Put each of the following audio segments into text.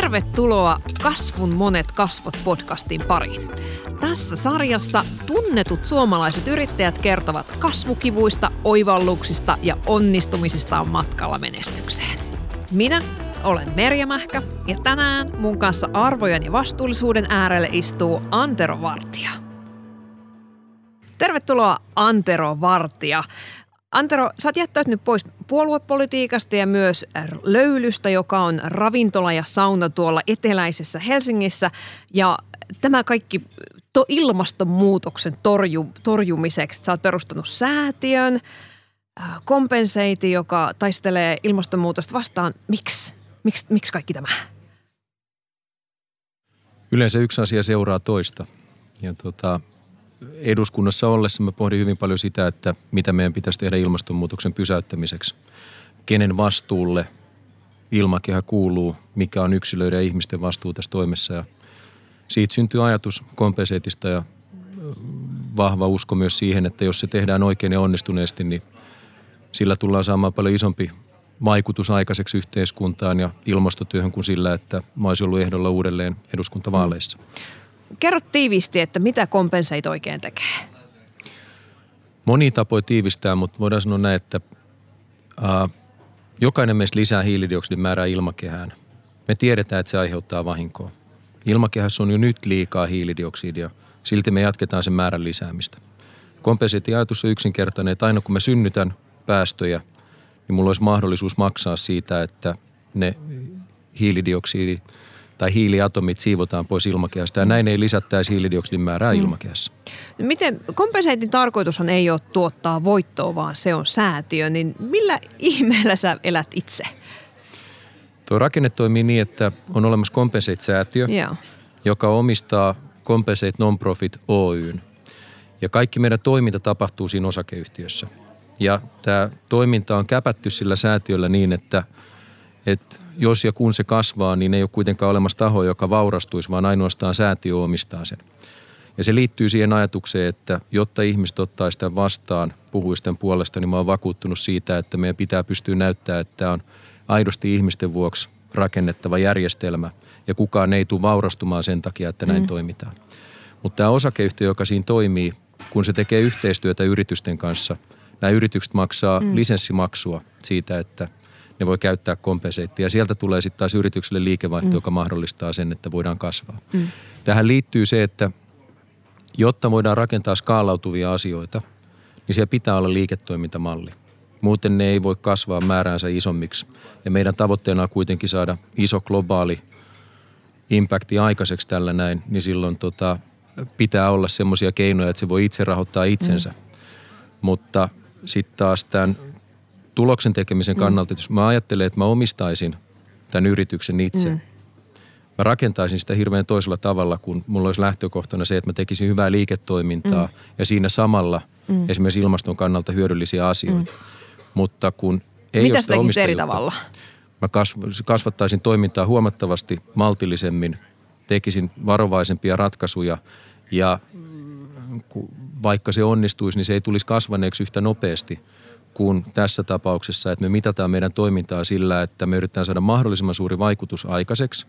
Tervetuloa Kasvun monet kasvot podcastin pariin. Tässä sarjassa tunnetut suomalaiset yrittäjät kertovat kasvukivuista, oivalluksista ja onnistumisistaan matkalla menestykseen. Minä olen Merja Mähkä ja tänään mun kanssa arvojen ja vastuullisuuden äärelle istuu Antero Vartija. Tervetuloa Antero Vartija. Antero, sä oot jättäytynyt pois puoluepolitiikasta ja myös löylystä, joka on ravintola ja sauna tuolla eteläisessä Helsingissä. Ja tämä kaikki to ilmastonmuutoksen torju, torjumiseksi. Sä oot perustanut säätiön, kompenseiti, joka taistelee ilmastonmuutosta vastaan. Miksi? Miks, miksi kaikki tämä? Yleensä yksi asia seuraa toista. Ja tota, eduskunnassa ollessa mä pohdin hyvin paljon sitä, että mitä meidän pitäisi tehdä ilmastonmuutoksen pysäyttämiseksi. Kenen vastuulle ilmakehä kuuluu, mikä on yksilöiden ja ihmisten vastuu tässä toimessa. Ja siitä syntyy ajatus kompenseetista ja vahva usko myös siihen, että jos se tehdään oikein ja onnistuneesti, niin sillä tullaan saamaan paljon isompi vaikutus aikaiseksi yhteiskuntaan ja ilmastotyöhön kuin sillä, että mä olisin ollut ehdolla uudelleen eduskuntavaaleissa. Kerro tiivisti, että mitä kompenseit oikein tekee? Moni tapoja tiivistää, mutta voidaan sanoa näin, että ää, jokainen meistä lisää hiilidioksidin määrää ilmakehään. Me tiedetään, että se aiheuttaa vahinkoa. Ilmakehässä on jo nyt liikaa hiilidioksidia, silti me jatketaan sen määrän lisäämistä. Kompenseitin ajatus on yksinkertainen, että aina kun mä synnytän päästöjä, niin mulla olisi mahdollisuus maksaa siitä, että ne hiilidioksidi tai hiiliatomit siivotaan pois ilmakehästä ja näin ei lisättäisi hiilidioksidin määrää mm. ilmakehässä. Miten, kompenseitin tarkoitushan ei ole tuottaa voittoa, vaan se on säätiö, niin millä ihmeellä sä elät itse? Tuo rakenne toimii niin, että on olemassa Compensate-säätiö, Joo. joka omistaa Compensate Nonprofit Oyn. Ja kaikki meidän toiminta tapahtuu siinä osakeyhtiössä. Ja tämä toiminta on käpätty sillä säätiöllä niin, että, että jos ja kun se kasvaa, niin ei ole kuitenkaan olemassa taho, joka vaurastuisi, vaan ainoastaan säätiö omistaa sen. Ja se liittyy siihen ajatukseen, että jotta ihmiset ottaa sitä vastaan puhuisten puolesta, niin mä oon vakuuttunut siitä, että meidän pitää pystyä näyttämään, että tämä on aidosti ihmisten vuoksi rakennettava järjestelmä ja kukaan ei tule vaurastumaan sen takia, että näin mm. toimitaan. Mutta tämä osakeyhtiö, joka siinä toimii, kun se tekee yhteistyötä yritysten kanssa, nämä yritykset maksaa mm. lisenssimaksua siitä, että ne voi käyttää kompenseittia. Sieltä tulee sitten taas yritykselle liikevaihto, mm. joka mahdollistaa sen, että voidaan kasvaa. Mm. Tähän liittyy se, että jotta voidaan rakentaa skaalautuvia asioita, niin siellä pitää olla liiketoimintamalli. Muuten ne ei voi kasvaa määräänsä isommiksi. Ja meidän tavoitteena on kuitenkin saada iso globaali impakti aikaiseksi tällä näin, niin silloin tota, pitää olla semmoisia keinoja, että se voi itse rahoittaa itsensä. Mm. Mutta sitten taas tämän tuloksen tekemisen mm. kannalta, että jos mä ajattelen, että mä omistaisin tämän yrityksen itse, mm. mä rakentaisin sitä hirveän toisella tavalla, kun mulla olisi lähtökohtana se, että mä tekisin hyvää liiketoimintaa mm. ja siinä samalla mm. esimerkiksi ilmaston kannalta hyödyllisiä asioita. Mm. Mutta kun ei Mitä sitä tekisit eri tavalla? Mä kasvattaisin toimintaa huomattavasti maltillisemmin, tekisin varovaisempia ratkaisuja ja vaikka se onnistuisi, niin se ei tulisi kasvaneeksi yhtä nopeasti – kuin tässä tapauksessa, että me mitataan meidän toimintaa sillä, että me yritetään saada mahdollisimman suuri vaikutus aikaiseksi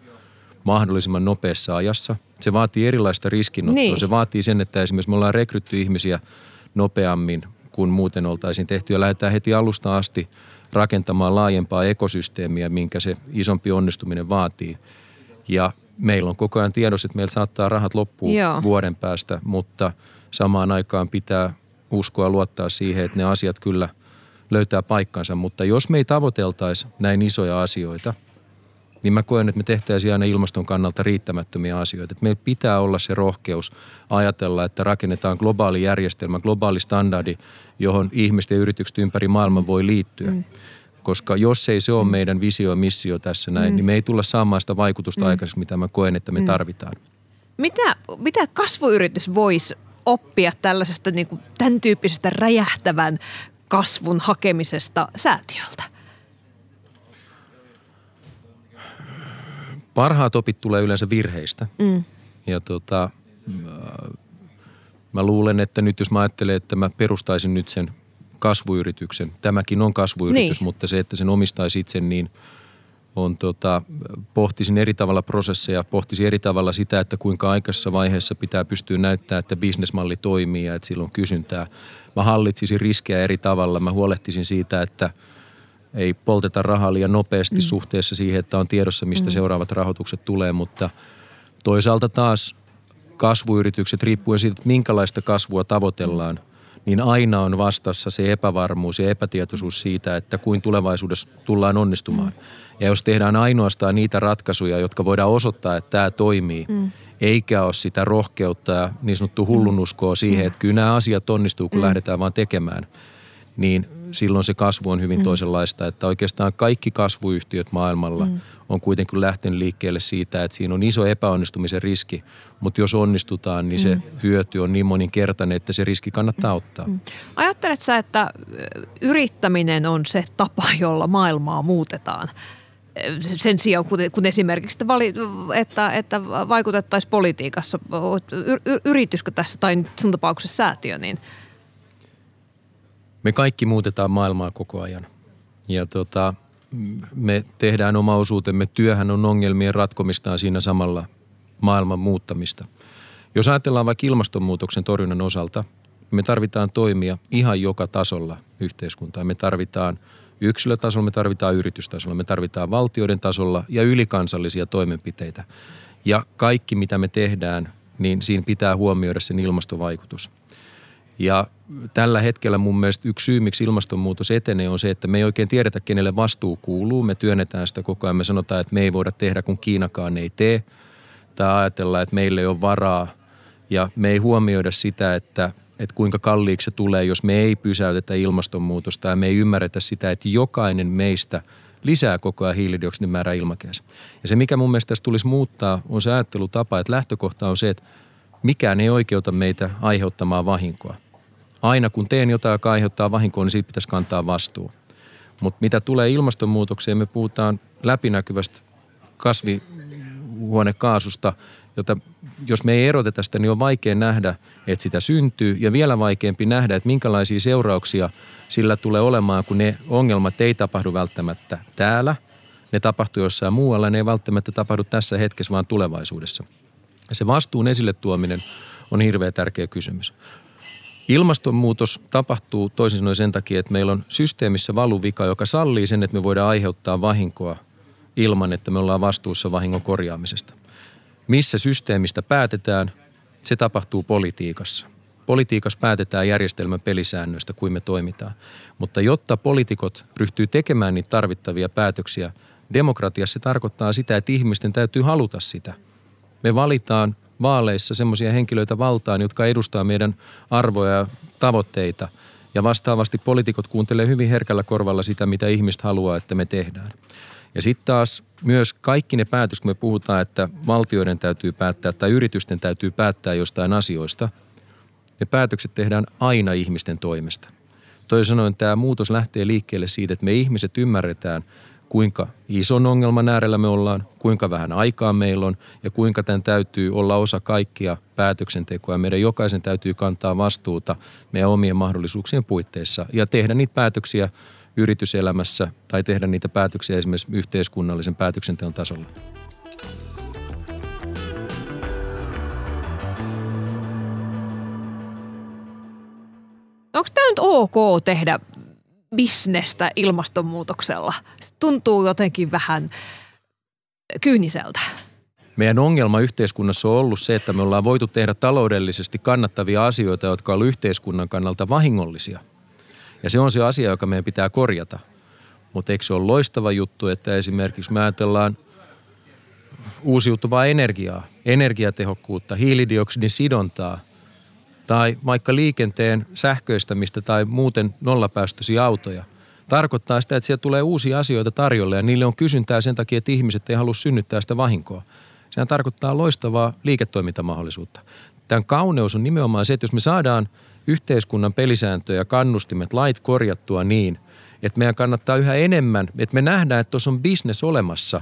mahdollisimman nopeassa ajassa. Se vaatii erilaista riskinottoa. Niin. Se vaatii sen, että esimerkiksi me ollaan rekrytty ihmisiä nopeammin kuin muuten oltaisiin tehty ja lähdetään heti alusta asti rakentamaan laajempaa ekosysteemiä, minkä se isompi onnistuminen vaatii. Ja meillä on koko ajan tiedossa, että meillä saattaa rahat loppua Joo. vuoden päästä, mutta samaan aikaan pitää uskoa luottaa siihen, että ne asiat kyllä – löytää paikkansa. Mutta jos me ei tavoiteltaisi näin isoja asioita, niin mä koen, että me tehtäisiin aina ilmaston kannalta riittämättömiä asioita. Että meillä pitää olla se rohkeus ajatella, että rakennetaan globaali järjestelmä, globaali standardi, johon ihmiset ja yritykset ympäri maailman voi liittyä. Mm. Koska jos ei se ole mm. meidän visio ja missio tässä näin, mm. niin me ei tulla saamaan sitä vaikutusta mm. aikaisemmin, mitä mä koen, että me mm. tarvitaan. Mitä, mitä kasvuyritys voisi oppia tällaisesta niin kuin, tämän tyyppisestä räjähtävän kasvun hakemisesta säätiöltä? Parhaat opit tulee yleensä virheistä. Mm. Ja tota, mä luulen, että nyt jos mä ajattelen, että mä perustaisin nyt sen kasvuyrityksen, tämäkin on kasvuyritys, niin. mutta se, että sen omistaisi itse, niin on tota, pohtisin eri tavalla prosesseja, pohtisin eri tavalla sitä, että kuinka aikaisessa vaiheessa pitää pystyä näyttämään, että bisnesmalli toimii ja että sillä on kysyntää. Mä hallitsisin riskejä eri tavalla. Mä huolehtisin siitä, että ei polteta rahaa liian nopeasti mm. suhteessa siihen, että on tiedossa, mistä mm. seuraavat rahoitukset tulee, mutta toisaalta taas kasvuyritykset, riippuen siitä, että minkälaista kasvua tavoitellaan, niin aina on vastassa se epävarmuus ja epätietoisuus siitä, että kuin tulevaisuudessa tullaan onnistumaan. Mm. Ja jos tehdään ainoastaan niitä ratkaisuja, jotka voidaan osoittaa, että tämä toimii, mm. eikä ole sitä rohkeutta ja niin sanottu hullunuskoa siihen, mm. että kyllä nämä asiat onnistuu, kun mm. lähdetään vaan tekemään, niin silloin se kasvu on hyvin mm. toisenlaista. Että oikeastaan kaikki kasvuyhtiöt maailmalla mm. on kuitenkin lähtenyt liikkeelle siitä, että siinä on iso epäonnistumisen riski, mutta jos onnistutaan, niin se mm. hyöty on niin moninkertainen, että se riski kannattaa ottaa. Mm. Ajattelet sä, että yrittäminen on se tapa, jolla maailmaa muutetaan? Sen sijaan, kun esimerkiksi että, että vaikutettaisiin politiikassa, yrityskö tässä tai sun tapauksessa säätiö, niin – me kaikki muutetaan maailmaa koko ajan. Ja tota, me tehdään oma osuutemme. Työhän on ongelmien ratkomistaan siinä samalla maailman muuttamista. Jos ajatellaan vaikka ilmastonmuutoksen torjunnan osalta, me tarvitaan toimia ihan joka tasolla yhteiskuntaa. Me tarvitaan yksilötasolla, me tarvitaan yritystasolla, me tarvitaan valtioiden tasolla ja ylikansallisia toimenpiteitä. Ja kaikki, mitä me tehdään, niin siinä pitää huomioida sen ilmastovaikutus. Ja tällä hetkellä mun mielestä yksi syy, miksi ilmastonmuutos etenee, on se, että me ei oikein tiedetä, kenelle vastuu kuuluu. Me työnnetään sitä koko ajan. Me sanotaan, että me ei voida tehdä, kun Kiinakaan ei tee. Tai ajatellaan, että meillä ei ole varaa. Ja me ei huomioida sitä, että, että kuinka kalliiksi se tulee, jos me ei pysäytetä ilmastonmuutosta. Ja me ei ymmärretä sitä, että jokainen meistä lisää koko ajan hiilidioksidin määrää ilmakehässä. Ja se, mikä mun mielestä tässä tulisi muuttaa, on se ajattelutapa, että lähtökohta on se, että mikään ei oikeuta meitä aiheuttamaan vahinkoa – aina kun teen jotain, joka aiheuttaa vahinkoa, niin siitä pitäisi kantaa vastuu. Mutta mitä tulee ilmastonmuutokseen, me puhutaan läpinäkyvästä kasvihuonekaasusta, jota jos me ei eroteta sitä, niin on vaikea nähdä, että sitä syntyy ja vielä vaikeampi nähdä, että minkälaisia seurauksia sillä tulee olemaan, kun ne ongelmat ei tapahdu välttämättä täällä, ne tapahtuu jossain muualla, ne ei välttämättä tapahdu tässä hetkessä, vaan tulevaisuudessa. Ja se vastuun esille tuominen on hirveän tärkeä kysymys. Ilmastonmuutos tapahtuu toisin sanoen sen takia, että meillä on systeemissä valuvika, joka sallii sen, että me voidaan aiheuttaa vahinkoa ilman, että me ollaan vastuussa vahingon korjaamisesta. Missä systeemistä päätetään, se tapahtuu politiikassa. Politiikassa päätetään järjestelmän pelisäännöistä, kuin me toimitaan. Mutta jotta poliitikot ryhtyy tekemään niitä tarvittavia päätöksiä, demokratiassa se tarkoittaa sitä, että ihmisten täytyy haluta sitä. Me valitaan vaaleissa semmoisia henkilöitä valtaan, jotka edustaa meidän arvoja ja tavoitteita. Ja vastaavasti poliitikot kuuntelee hyvin herkällä korvalla sitä, mitä ihmiset haluaa, että me tehdään. Ja sitten taas myös kaikki ne päätökset, kun me puhutaan, että valtioiden täytyy päättää tai yritysten täytyy päättää jostain asioista, ne päätökset tehdään aina ihmisten toimesta. Toisin sanoen tämä muutos lähtee liikkeelle siitä, että me ihmiset ymmärretään – kuinka ison ongelman äärellä me ollaan, kuinka vähän aikaa meillä on ja kuinka tämän täytyy olla osa kaikkia päätöksentekoa. Meidän jokaisen täytyy kantaa vastuuta meidän omien mahdollisuuksien puitteissa ja tehdä niitä päätöksiä yrityselämässä tai tehdä niitä päätöksiä esimerkiksi yhteiskunnallisen päätöksenteon tasolla. Onko tämä nyt ok tehdä bisnestä ilmastonmuutoksella. Se tuntuu jotenkin vähän kyyniseltä. Meidän ongelma yhteiskunnassa on ollut se, että me ollaan voitu tehdä taloudellisesti kannattavia asioita, jotka ovat yhteiskunnan kannalta vahingollisia. Ja se on se asia, joka meidän pitää korjata. Mutta eikö se ole loistava juttu, että esimerkiksi me ajatellaan uusiutuvaa energiaa, energiatehokkuutta, hiilidioksidin sidontaa – tai vaikka liikenteen sähköistämistä tai muuten nollapäästöisiä autoja, tarkoittaa sitä, että siellä tulee uusia asioita tarjolle ja niille on kysyntää sen takia, että ihmiset ei halua synnyttää sitä vahinkoa. Sehän tarkoittaa loistavaa liiketoimintamahdollisuutta. Tämän kauneus on nimenomaan se, että jos me saadaan yhteiskunnan pelisääntöjä ja kannustimet, lait korjattua niin, että meidän kannattaa yhä enemmän, että me nähdään, että tuossa on bisnes olemassa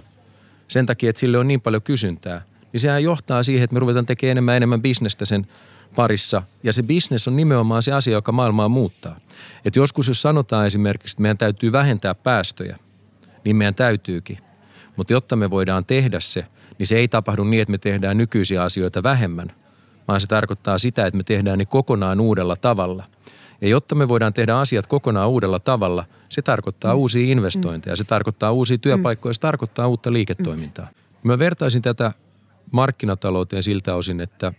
sen takia, että sille on niin paljon kysyntää, niin sehän johtaa siihen, että me ruvetaan tekemään enemmän enemmän bisnestä sen parissa. Ja se bisnes on nimenomaan se asia, joka maailmaa muuttaa. Et joskus jos sanotaan esimerkiksi, että meidän täytyy vähentää päästöjä, niin meidän täytyykin. Mutta jotta me voidaan tehdä se, niin se ei tapahdu niin, että me tehdään nykyisiä asioita vähemmän, vaan se tarkoittaa sitä, että me tehdään ne kokonaan uudella tavalla. Ja jotta me voidaan tehdä asiat kokonaan uudella tavalla, se tarkoittaa mm. uusia investointeja, se tarkoittaa uusia työpaikkoja, se tarkoittaa uutta liiketoimintaa. Mä vertaisin tätä markkinatalouteen siltä osin, että,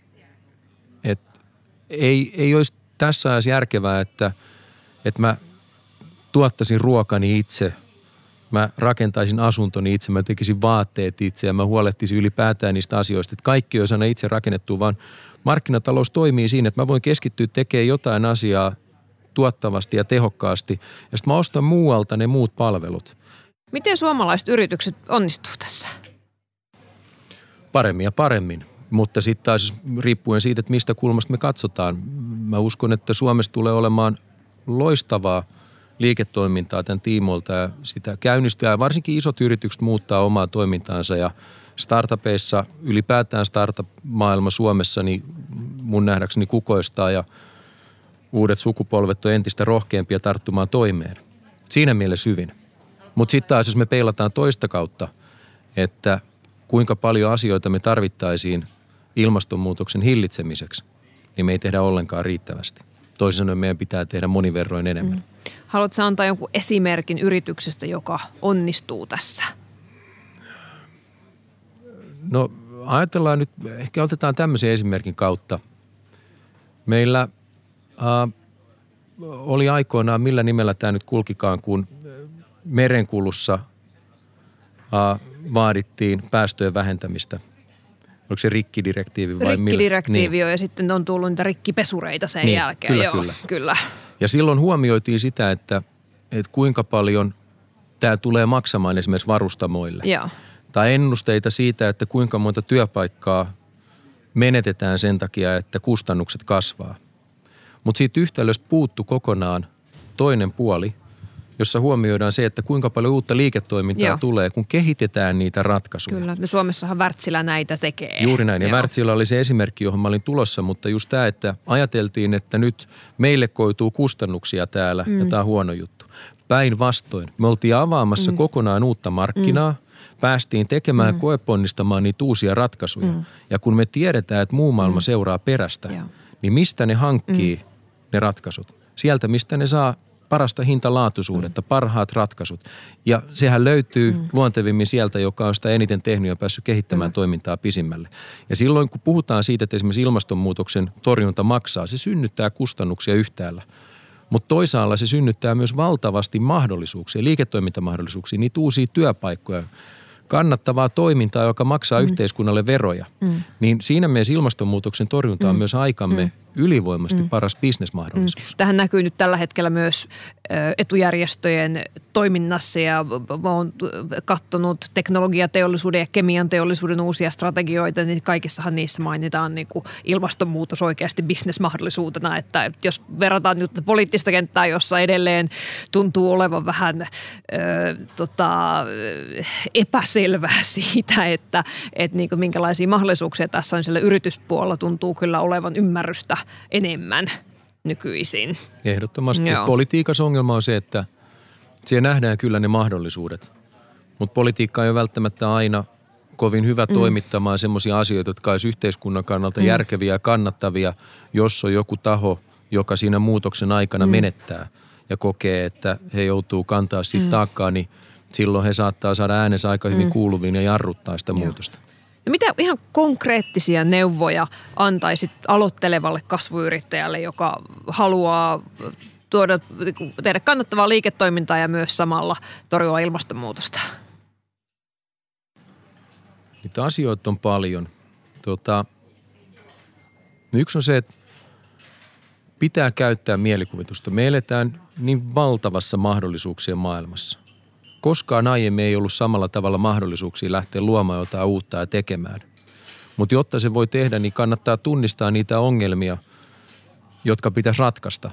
että ei, ei olisi tässä ajassa järkevää, että, että mä tuottaisin ruokani itse, mä rakentaisin asuntoni itse, mä tekisin vaatteet itse ja mä huolehtisin ylipäätään niistä asioista, että kaikki olisi aina itse rakennettu, vaan markkinatalous toimii siinä, että mä voin keskittyä tekemään jotain asiaa tuottavasti ja tehokkaasti ja sitten mä ostan muualta ne muut palvelut. Miten suomalaiset yritykset onnistuu tässä? Paremmin ja paremmin. Mutta sitten taas riippuen siitä, että mistä kulmasta me katsotaan. Mä uskon, että Suomessa tulee olemaan loistavaa liiketoimintaa tämän tiimoilta ja sitä käynnistää. Varsinkin isot yritykset muuttaa omaa toimintaansa ja startupeissa ylipäätään startup-maailma Suomessa niin mun nähdäkseni kukoistaa ja uudet sukupolvet on entistä rohkeampia tarttumaan toimeen. Siinä mielessä hyvin. Mutta sitten taas jos me peilataan toista kautta, että kuinka paljon asioita me tarvittaisiin – ilmastonmuutoksen hillitsemiseksi, niin me ei tehdä ollenkaan riittävästi. Toisin sanoen meidän pitää tehdä monin verroin enemmän. Mm. Haluatko antaa jonkun esimerkin yrityksestä, joka onnistuu tässä? No ajatellaan nyt, ehkä otetaan tämmöisen esimerkin kautta. Meillä äh, oli aikoinaan, millä nimellä tämä nyt kulkikaan, kun merenkulussa äh, vaadittiin päästöjen vähentämistä – Onko se rikkidirektiivi vai Rikkidirektiivi niin. ja sitten on tullut niitä rikkipesureita sen niin, jälkeen. Kyllä, Joo, kyllä. kyllä. Ja silloin huomioitiin sitä, että, että kuinka paljon tämä tulee maksamaan esimerkiksi varustamoille. Joo. Tai ennusteita siitä, että kuinka monta työpaikkaa menetetään sen takia, että kustannukset kasvaa. Mutta siitä yhtälöstä puuttu kokonaan toinen puoli – jossa huomioidaan se, että kuinka paljon uutta liiketoimintaa Joo. tulee, kun kehitetään niitä ratkaisuja. Kyllä, ja Suomessahan Wärtsilä näitä tekee. Juuri näin, ja Joo. Wärtsilä oli se esimerkki, johon mä olin tulossa, mutta just tämä, että ajateltiin, että nyt meille koituu kustannuksia täällä, mm. ja tämä on huono juttu. Päinvastoin, me oltiin avaamassa mm. kokonaan uutta markkinaa, mm päästiin tekemään, mm. koeponnistamaan niitä uusia ratkaisuja. Mm. Ja kun me tiedetään, että muu maailma mm. seuraa perästä, Joo. niin mistä ne hankkii mm. ne ratkaisut? Sieltä, mistä ne saa parasta hintalaatuisuudetta, parhaat ratkaisut. Ja sehän löytyy mm. luontevimmin sieltä, joka on sitä eniten tehnyt ja päässyt kehittämään mm. toimintaa pisimmälle. Ja silloin kun puhutaan siitä, että esimerkiksi ilmastonmuutoksen torjunta maksaa, se synnyttää kustannuksia yhtäällä. Mutta toisaalla se synnyttää myös valtavasti mahdollisuuksia, liiketoimintamahdollisuuksia, niitä uusia työpaikkoja, kannattavaa toimintaa, joka maksaa mm. yhteiskunnalle veroja. Mm. Niin siinä mielessä ilmastonmuutoksen torjunta on mm. myös aikamme mm ylivoimasti mm. paras bisnesmahdollisuus. Mm. Tähän näkyy nyt tällä hetkellä myös etujärjestöjen toiminnassa ja olen katsonut teknologiateollisuuden ja kemian teollisuuden uusia strategioita, niin kaikissahan niissä mainitaan niin kuin ilmastonmuutos oikeasti bisnesmahdollisuutena, että jos verrataan nyt poliittista kenttää, jossa edelleen tuntuu olevan vähän ö, tota, epäselvää siitä, että, että niin kuin minkälaisia mahdollisuuksia tässä on sillä yrityspuolella, tuntuu kyllä olevan ymmärrystä enemmän nykyisin. Ehdottomasti. Joo. Politiikassa ongelma on se, että siellä nähdään kyllä ne mahdollisuudet, mutta politiikka ei ole välttämättä aina kovin hyvä mm. toimittamaan semmoisia asioita, jotka olisi yhteiskunnan kannalta mm. järkeviä ja kannattavia, jos on joku taho, joka siinä muutoksen aikana mm. menettää ja kokee, että he joutuu kantaa siitä mm. taakkaa, niin silloin he saattaa saada äänensä aika hyvin mm. kuuluviin ja jarruttaa sitä Joo. muutosta. No mitä ihan konkreettisia neuvoja antaisit aloittelevalle kasvuyrittäjälle, joka haluaa tuoda, tehdä kannattavaa liiketoimintaa ja myös samalla torjua ilmastonmuutosta? Niitä asioita on paljon. Tota, yksi on se, että pitää käyttää mielikuvitusta. Me eletään niin valtavassa mahdollisuuksien maailmassa koskaan aiemmin ei ollut samalla tavalla mahdollisuuksia lähteä luomaan jotain uutta ja tekemään. Mutta jotta se voi tehdä, niin kannattaa tunnistaa niitä ongelmia, jotka pitäisi ratkaista.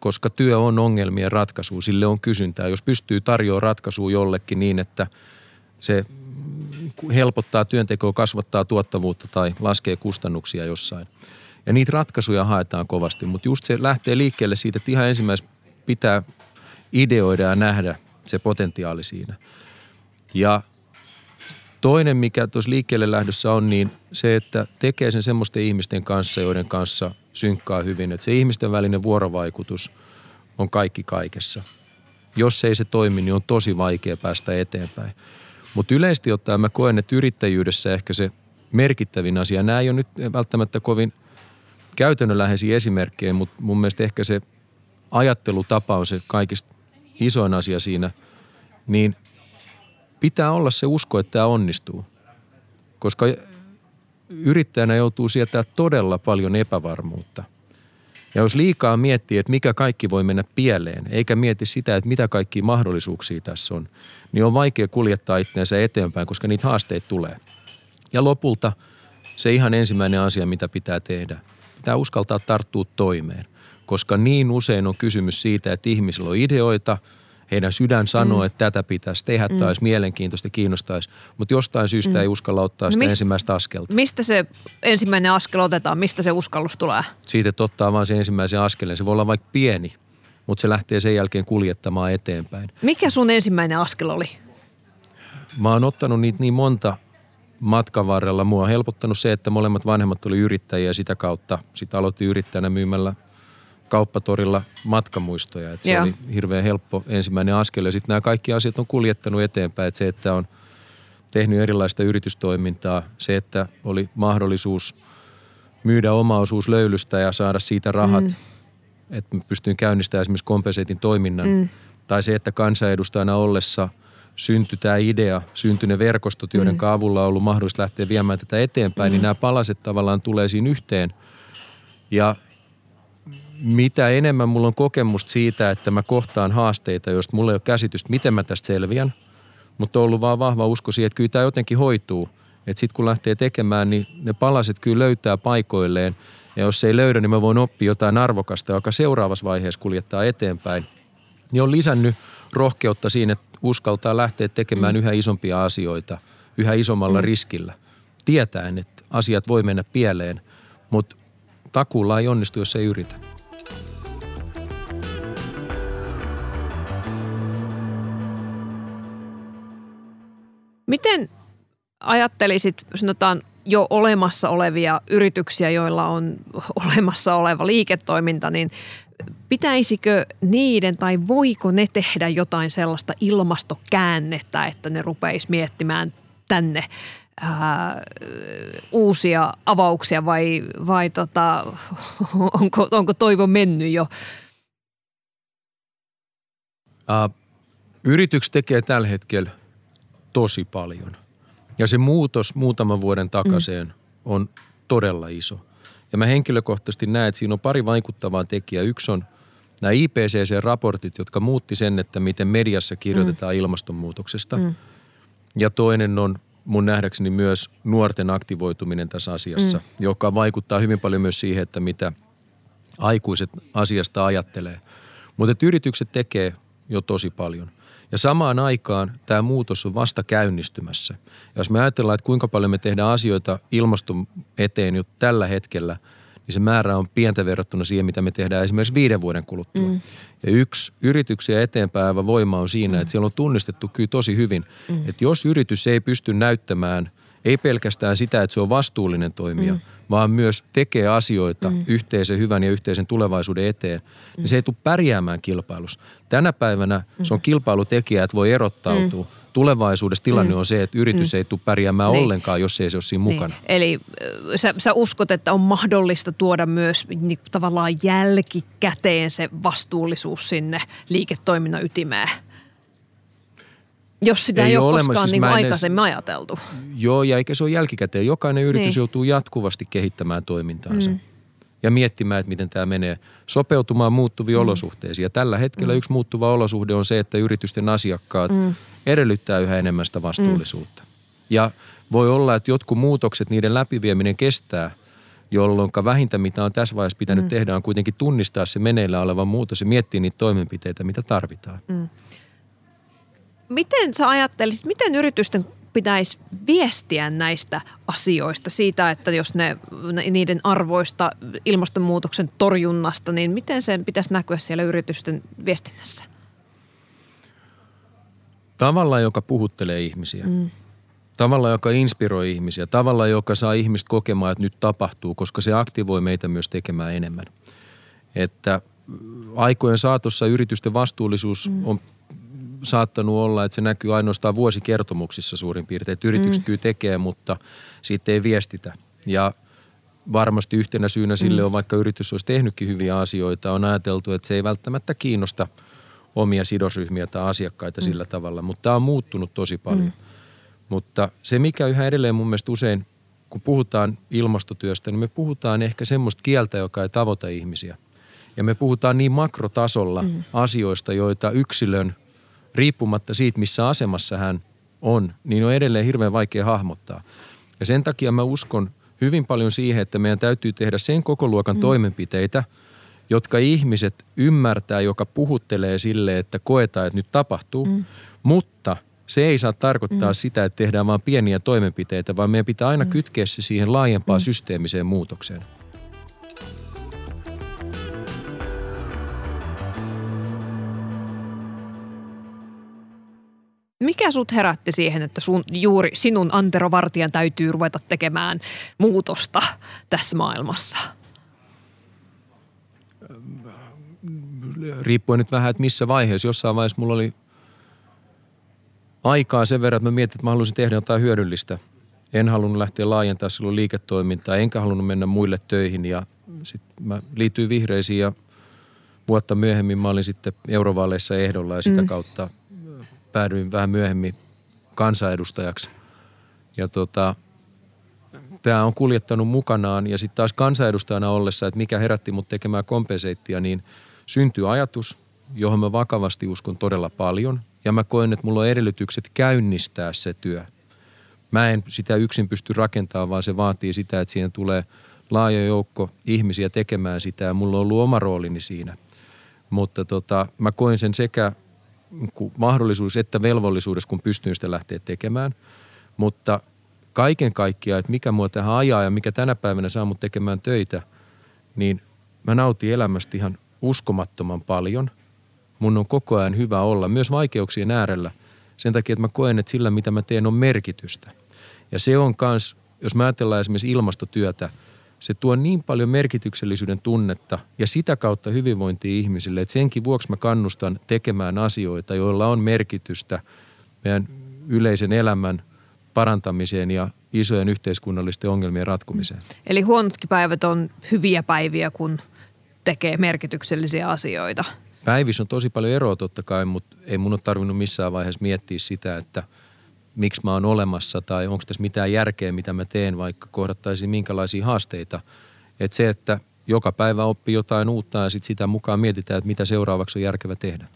Koska työ on ongelmien ratkaisu, sille on kysyntää. Jos pystyy tarjoamaan ratkaisua jollekin niin, että se helpottaa työntekoa, kasvattaa tuottavuutta tai laskee kustannuksia jossain. Ja niitä ratkaisuja haetaan kovasti, mutta just se lähtee liikkeelle siitä, että ihan ensimmäisenä pitää ideoida ja nähdä, se potentiaali siinä. Ja Toinen, mikä tuossa liikkeelle lähdössä on, niin se, että tekee sen semmoisten ihmisten kanssa, joiden kanssa synkkaa hyvin. Että se ihmisten välinen vuorovaikutus on kaikki kaikessa. Jos ei se toimi, niin on tosi vaikea päästä eteenpäin. Mutta yleisesti ottaen mä koen, että yrittäjyydessä ehkä se merkittävin asia, nämä ei ole nyt välttämättä kovin käytännönläheisiä esimerkkejä, mutta mun mielestä ehkä se ajattelutapa on se kaikista isoin asia siinä, niin pitää olla se usko, että tämä onnistuu. Koska yrittäjänä joutuu sietää todella paljon epävarmuutta. Ja jos liikaa miettii, että mikä kaikki voi mennä pieleen, eikä mieti sitä, että mitä kaikki mahdollisuuksia tässä on, niin on vaikea kuljettaa itseensä eteenpäin, koska niitä haasteita tulee. Ja lopulta se ihan ensimmäinen asia, mitä pitää tehdä, pitää uskaltaa tarttua toimeen. Koska niin usein on kysymys siitä, että ihmisillä on ideoita – heidän sydän sanoo, mm. että tätä pitäisi tehdä mm. tai olisi mielenkiintoista, kiinnostaisi, mutta jostain syystä mm. ei uskalla ottaa sitä Mist, ensimmäistä askelta. Mistä se ensimmäinen askel otetaan? Mistä se uskallus tulee? Siitä, että ottaa vaan se ensimmäisen askeleen. Se voi olla vaikka pieni, mutta se lähtee sen jälkeen kuljettamaan eteenpäin. Mikä sun ensimmäinen askel oli? Mä oon ottanut niitä niin monta matkan varrella. Mua on helpottanut se, että molemmat vanhemmat oli yrittäjiä ja sitä kautta. Sitten aloitti yrittäjänä myymällä kauppatorilla matkamuistoja. Että se oli hirveän helppo ensimmäinen askel ja sitten nämä kaikki asiat on kuljettanut eteenpäin. Että se, että on tehnyt erilaista yritystoimintaa, se, että oli mahdollisuus myydä oma osuus löylystä ja saada siitä rahat, mm. että pystyin käynnistämään esimerkiksi kompenseetin toiminnan. Mm. Tai se, että kansanedustajana ollessa syntyi tämä idea, syntyi ne verkostot, joiden mm. avulla on ollut mahdollista lähteä viemään tätä eteenpäin, niin mm. niin nämä palaset tavallaan tulee siinä yhteen. Ja mitä enemmän mulla on kokemusta siitä, että mä kohtaan haasteita, joista mulla ei ole käsitystä, miten mä tästä selviän, mutta on ollut vaan vahva usko siihen, että kyllä tämä jotenkin hoituu. Että sitten kun lähtee tekemään, niin ne palaset kyllä löytää paikoilleen. Ja jos ei löydä, niin mä voin oppia jotain arvokasta, joka seuraavassa vaiheessa kuljettaa eteenpäin. Niin on lisännyt rohkeutta siinä, että uskaltaa lähteä tekemään mm. yhä isompia asioita yhä isommalla mm. riskillä. Tietäen, että asiat voi mennä pieleen, mutta takuulla ei onnistu, jos ei yritä. Miten ajattelisit, sanotaan jo olemassa olevia yrityksiä, joilla on olemassa oleva liiketoiminta, niin pitäisikö niiden tai voiko ne tehdä jotain sellaista ilmastokäännettä, että ne rupeisi miettimään tänne ää, uusia avauksia vai, vai tota, onko, onko toivo mennyt jo? Uh, yritykset tekee tällä hetkellä – tosi paljon. Ja se muutos muutaman vuoden takaisin mm. on todella iso. Ja mä henkilökohtaisesti näen, että siinä on pari vaikuttavaa tekijää. Yksi on nämä IPCC-raportit, jotka muutti sen, että miten mediassa kirjoitetaan mm. ilmastonmuutoksesta. Mm. Ja toinen on mun nähdäkseni myös nuorten aktivoituminen tässä asiassa, mm. joka vaikuttaa hyvin paljon myös siihen, että mitä aikuiset asiasta ajattelee. Mutta yritykset tekee jo tosi paljon – ja samaan aikaan tämä muutos on vasta käynnistymässä. Ja jos me ajatellaan, että kuinka paljon me tehdään asioita ilmaston eteen jo tällä hetkellä, niin se määrä on pientä verrattuna siihen, mitä me tehdään esimerkiksi viiden vuoden kuluttua. Mm. Ja yksi yrityksiä eteenpäin voima on siinä, mm. että siellä on tunnistettu kyllä tosi hyvin, mm. että jos yritys ei pysty näyttämään – ei pelkästään sitä, että se on vastuullinen toimija, mm. vaan myös tekee asioita mm. yhteisen hyvän ja yhteisen tulevaisuuden eteen, mm. niin se ei tule pärjäämään kilpailussa. Tänä päivänä mm. se on kilpailutekijä, että voi erottautua. Mm. Tulevaisuudessa tilanne mm. on se, että yritys mm. ei tule pärjäämään niin. ollenkaan, jos ei se ole siinä niin. mukana. Eli sä, sä uskot, että on mahdollista tuoda myös niin, tavallaan jälkikäteen se vastuullisuus sinne liiketoiminnan ytimeen? Jos sitä ei, ei ole koskaan siis niin aikaisemmin edes, ajateltu. Joo, ja eikä se ole jälkikäteen. Jokainen yritys niin. joutuu jatkuvasti kehittämään toimintaansa. Mm. Ja miettimään, että miten tämä menee. Sopeutumaan muuttuviin mm. olosuhteisiin. Ja tällä hetkellä mm. yksi muuttuva olosuhde on se, että yritysten asiakkaat mm. edellyttää yhä enemmän sitä vastuullisuutta. Mm. Ja voi olla, että jotkut muutokset, niiden läpivieminen kestää – jolloin vähintä, mitä on tässä vaiheessa pitänyt mm. tehdä, on kuitenkin tunnistaa se meneillä oleva muutos ja miettiä niitä toimenpiteitä, mitä tarvitaan. Mm miten sä ajattelisit, miten yritysten pitäisi viestiä näistä asioista, siitä, että jos ne, niiden arvoista, ilmastonmuutoksen torjunnasta, niin miten sen pitäisi näkyä siellä yritysten viestinnässä? Tavalla, joka puhuttelee ihmisiä. Mm. Tavalla, joka inspiroi ihmisiä, tavalla, joka saa ihmistä kokemaan, että nyt tapahtuu, koska se aktivoi meitä myös tekemään enemmän. Että aikojen saatossa yritysten vastuullisuus mm. on saattanut olla, että se näkyy ainoastaan vuosikertomuksissa suurin piirtein. Että yritykset mm. kyllä tekee, mutta siitä ei viestitä. Ja varmasti yhtenä syynä sille mm. on, vaikka yritys olisi tehnytkin hyviä asioita, on ajateltu, että se ei välttämättä kiinnosta omia sidosryhmiä tai asiakkaita mm. sillä tavalla. Mutta tämä on muuttunut tosi paljon. Mm. Mutta se, mikä yhä edelleen mun mielestä usein, kun puhutaan ilmastotyöstä, niin me puhutaan ehkä semmoista kieltä, joka ei tavoita ihmisiä. Ja me puhutaan niin makrotasolla mm. asioista, joita yksilön, riippumatta siitä, missä asemassa hän on, niin on edelleen hirveän vaikea hahmottaa. Ja sen takia mä uskon hyvin paljon siihen, että meidän täytyy tehdä sen koko luokan mm. toimenpiteitä, jotka ihmiset ymmärtää, joka puhuttelee sille, että koetaan, että nyt tapahtuu, mm. mutta – se ei saa tarkoittaa mm. sitä, että tehdään vain pieniä toimenpiteitä, vaan meidän pitää aina mm. kytkeä se siihen laajempaan mm. systeemiseen muutokseen. Mikä sut herätti siihen, että sun, juuri sinun Antero Vartijan täytyy ruveta tekemään muutosta tässä maailmassa? Riippuen nyt vähän, että missä vaiheessa. Jossain vaiheessa mulla oli aikaa sen verran, että mä mietin, että mä haluaisin tehdä jotain hyödyllistä. En halunnut lähteä laajentamaan silloin liiketoimintaa, enkä halunnut mennä muille töihin ja sitten mä liityin vihreisiin ja vuotta myöhemmin mä olin sitten eurovaaleissa ehdolla ja sitä mm. kautta päädyin vähän myöhemmin kansanedustajaksi. Ja tota, tämä on kuljettanut mukanaan ja sitten taas kansanedustajana ollessa, että mikä herätti mut tekemään kompenseittia, niin syntyi ajatus, johon mä vakavasti uskon todella paljon – ja mä koen, että mulla on edellytykset käynnistää se työ. Mä en sitä yksin pysty rakentamaan, vaan se vaatii sitä, että siihen tulee laaja joukko ihmisiä tekemään sitä ja mulla on ollut oma roolini siinä. Mutta tota, mä koen sen sekä mahdollisuus että velvollisuudessa, kun pystyn sitä lähteä tekemään. Mutta kaiken kaikkiaan, että mikä mua tähän ajaa ja mikä tänä päivänä saa mut tekemään töitä, niin mä nautin elämästä ihan uskomattoman paljon – mun on koko ajan hyvä olla, myös vaikeuksien äärellä, sen takia, että mä koen, että sillä mitä mä teen on merkitystä. Ja se on kans, jos mä ajatellaan esimerkiksi ilmastotyötä, se tuo niin paljon merkityksellisyyden tunnetta ja sitä kautta hyvinvointia ihmisille, että senkin vuoksi mä kannustan tekemään asioita, joilla on merkitystä meidän yleisen elämän parantamiseen ja isojen yhteiskunnallisten ongelmien ratkumiseen. Eli huonotkin päivät on hyviä päiviä, kun tekee merkityksellisiä asioita – Päivissä on tosi paljon eroa totta kai, mutta ei mun ole tarvinnut missään vaiheessa miettiä sitä, että miksi mä oon olemassa tai onko tässä mitään järkeä, mitä mä teen, vaikka kohdattaisiin minkälaisia haasteita. Että se, että joka päivä oppii jotain uutta ja sitten sitä mukaan mietitään, että mitä seuraavaksi on järkevä tehdä.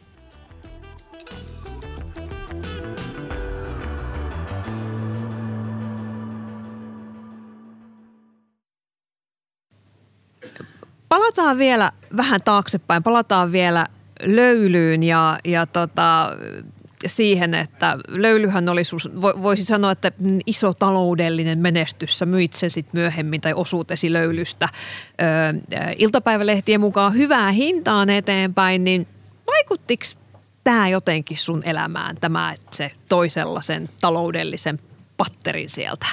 Palataan vielä vähän taaksepäin, palataan vielä löylyyn ja, ja tota, siihen, että löylyhän oli, voisi sanoa, että iso taloudellinen menestys. Sä myit sen sitten myöhemmin tai osuutesi löylystä ö, iltapäivälehtien mukaan hyvää hintaan eteenpäin, niin vaikuttiko tämä jotenkin sun elämään, tämä, että se toi sellaisen taloudellisen patterin sieltä?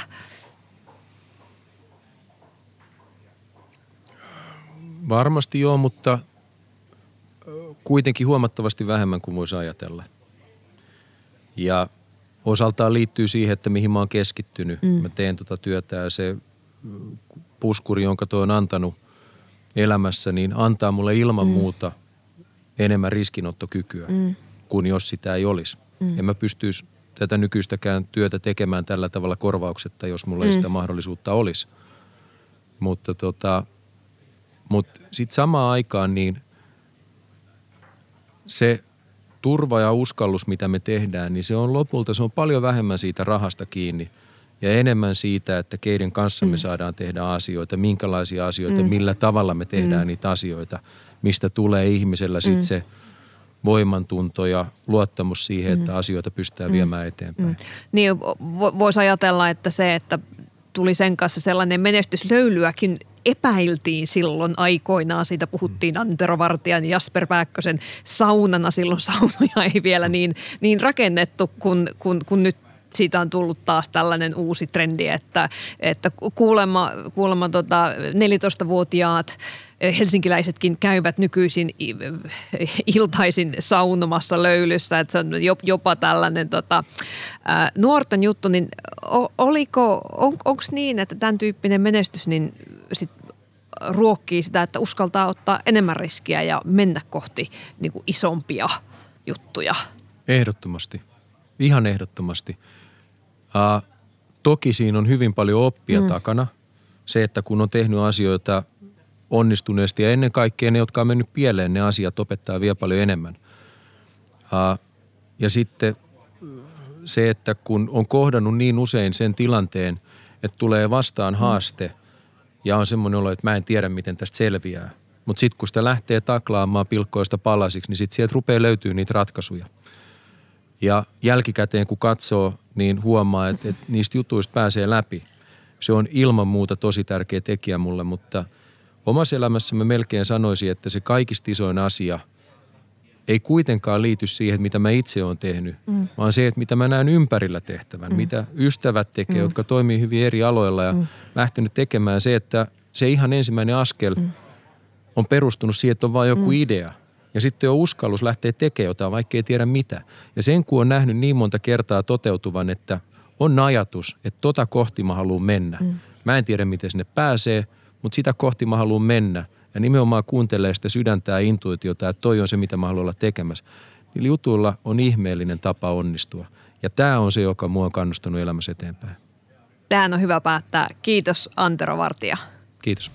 Varmasti joo, mutta kuitenkin huomattavasti vähemmän kuin voisi ajatella. Ja osaltaan liittyy siihen, että mihin mä oon keskittynyt. Mm. Mä teen tuota työtä ja se puskuri, jonka toi on antanut elämässä, niin antaa mulle ilman mm. muuta enemmän riskinottokykyä mm. kuin jos sitä ei olisi. Mm. En mä pystyisi tätä nykyistäkään työtä tekemään tällä tavalla korvauksetta, jos mulla mm. ei sitä mahdollisuutta olisi. Mutta tota, mutta sitten samaan aikaan niin se turva ja uskallus, mitä me tehdään, niin se on lopulta, se on paljon vähemmän siitä rahasta kiinni ja enemmän siitä, että keiden kanssa me mm. saadaan tehdä asioita, minkälaisia asioita, mm. millä tavalla me tehdään mm. niitä asioita, mistä tulee ihmisellä sitten mm. se voimantunto ja luottamus siihen, että mm. asioita pystytään mm. viemään eteenpäin. Mm. Niin voisi ajatella, että se, että tuli sen kanssa sellainen menestyslöylyäkin epäiltiin silloin aikoinaan. Siitä puhuttiin Antero Vartijan ja Jasper Pääkkösen saunana. Silloin saunoja ei vielä niin, niin rakennettu kun, kun, kun nyt siitä on tullut taas tällainen uusi trendi, että, että kuulemma, kuulemma tota 14-vuotiaat helsinkiläisetkin käyvät nykyisin iltaisin saunomassa löylyssä, että se on jopa tällainen tota, nuorten juttu, niin oliko, on, onko niin, että tämän tyyppinen menestys niin sit ruokkii sitä, että uskaltaa ottaa enemmän riskiä ja mennä kohti niin kuin isompia juttuja? Ehdottomasti. Ihan ehdottomasti. Uh, toki siinä on hyvin paljon oppia mm. takana. Se, että kun on tehnyt asioita onnistuneesti ja ennen kaikkea ne, jotka on mennyt pieleen, ne asiat opettaa vielä paljon enemmän. Ja sitten se, että kun on kohdannut niin usein sen tilanteen, että tulee vastaan haaste ja on semmoinen olo, että mä en tiedä, miten tästä selviää. Mutta sitten kun sitä lähtee taklaamaan pilkkoista palasiksi, niin sitten sieltä rupeaa löytyy niitä ratkaisuja. Ja jälkikäteen kun katsoo, niin huomaa, että, että niistä jutuista pääsee läpi. Se on ilman muuta tosi tärkeä tekijä mulle, mutta omassa elämässä mä melkein sanoisin, että se kaikista isoin asia – ei kuitenkaan liity siihen, mitä mä itse olen tehnyt, mm. vaan se, että mitä mä näen ympärillä tehtävän, mm. mitä ystävät tekee, mm. jotka toimii hyvin eri aloilla ja mm. lähtenyt tekemään se, että se ihan ensimmäinen askel mm. on perustunut siihen, että on vain joku mm. idea. Ja sitten on uskallus lähteä tekemään jotain, vaikka ei tiedä mitä. Ja sen kun on nähnyt niin monta kertaa toteutuvan, että on ajatus, että tota kohti mä haluan mennä. Mm. Mä en tiedä, miten sinne pääsee, mutta sitä kohti mä haluan mennä – ja nimenomaan kuuntelee sitä sydäntä ja intuitiota, että toi on se, mitä mä haluan olla tekemässä. Niillä jutuilla on ihmeellinen tapa onnistua. Ja tämä on se, joka mua on kannustanut elämässä eteenpäin. Tähän on hyvä päättää. Kiitos Antero Vartija. Kiitos.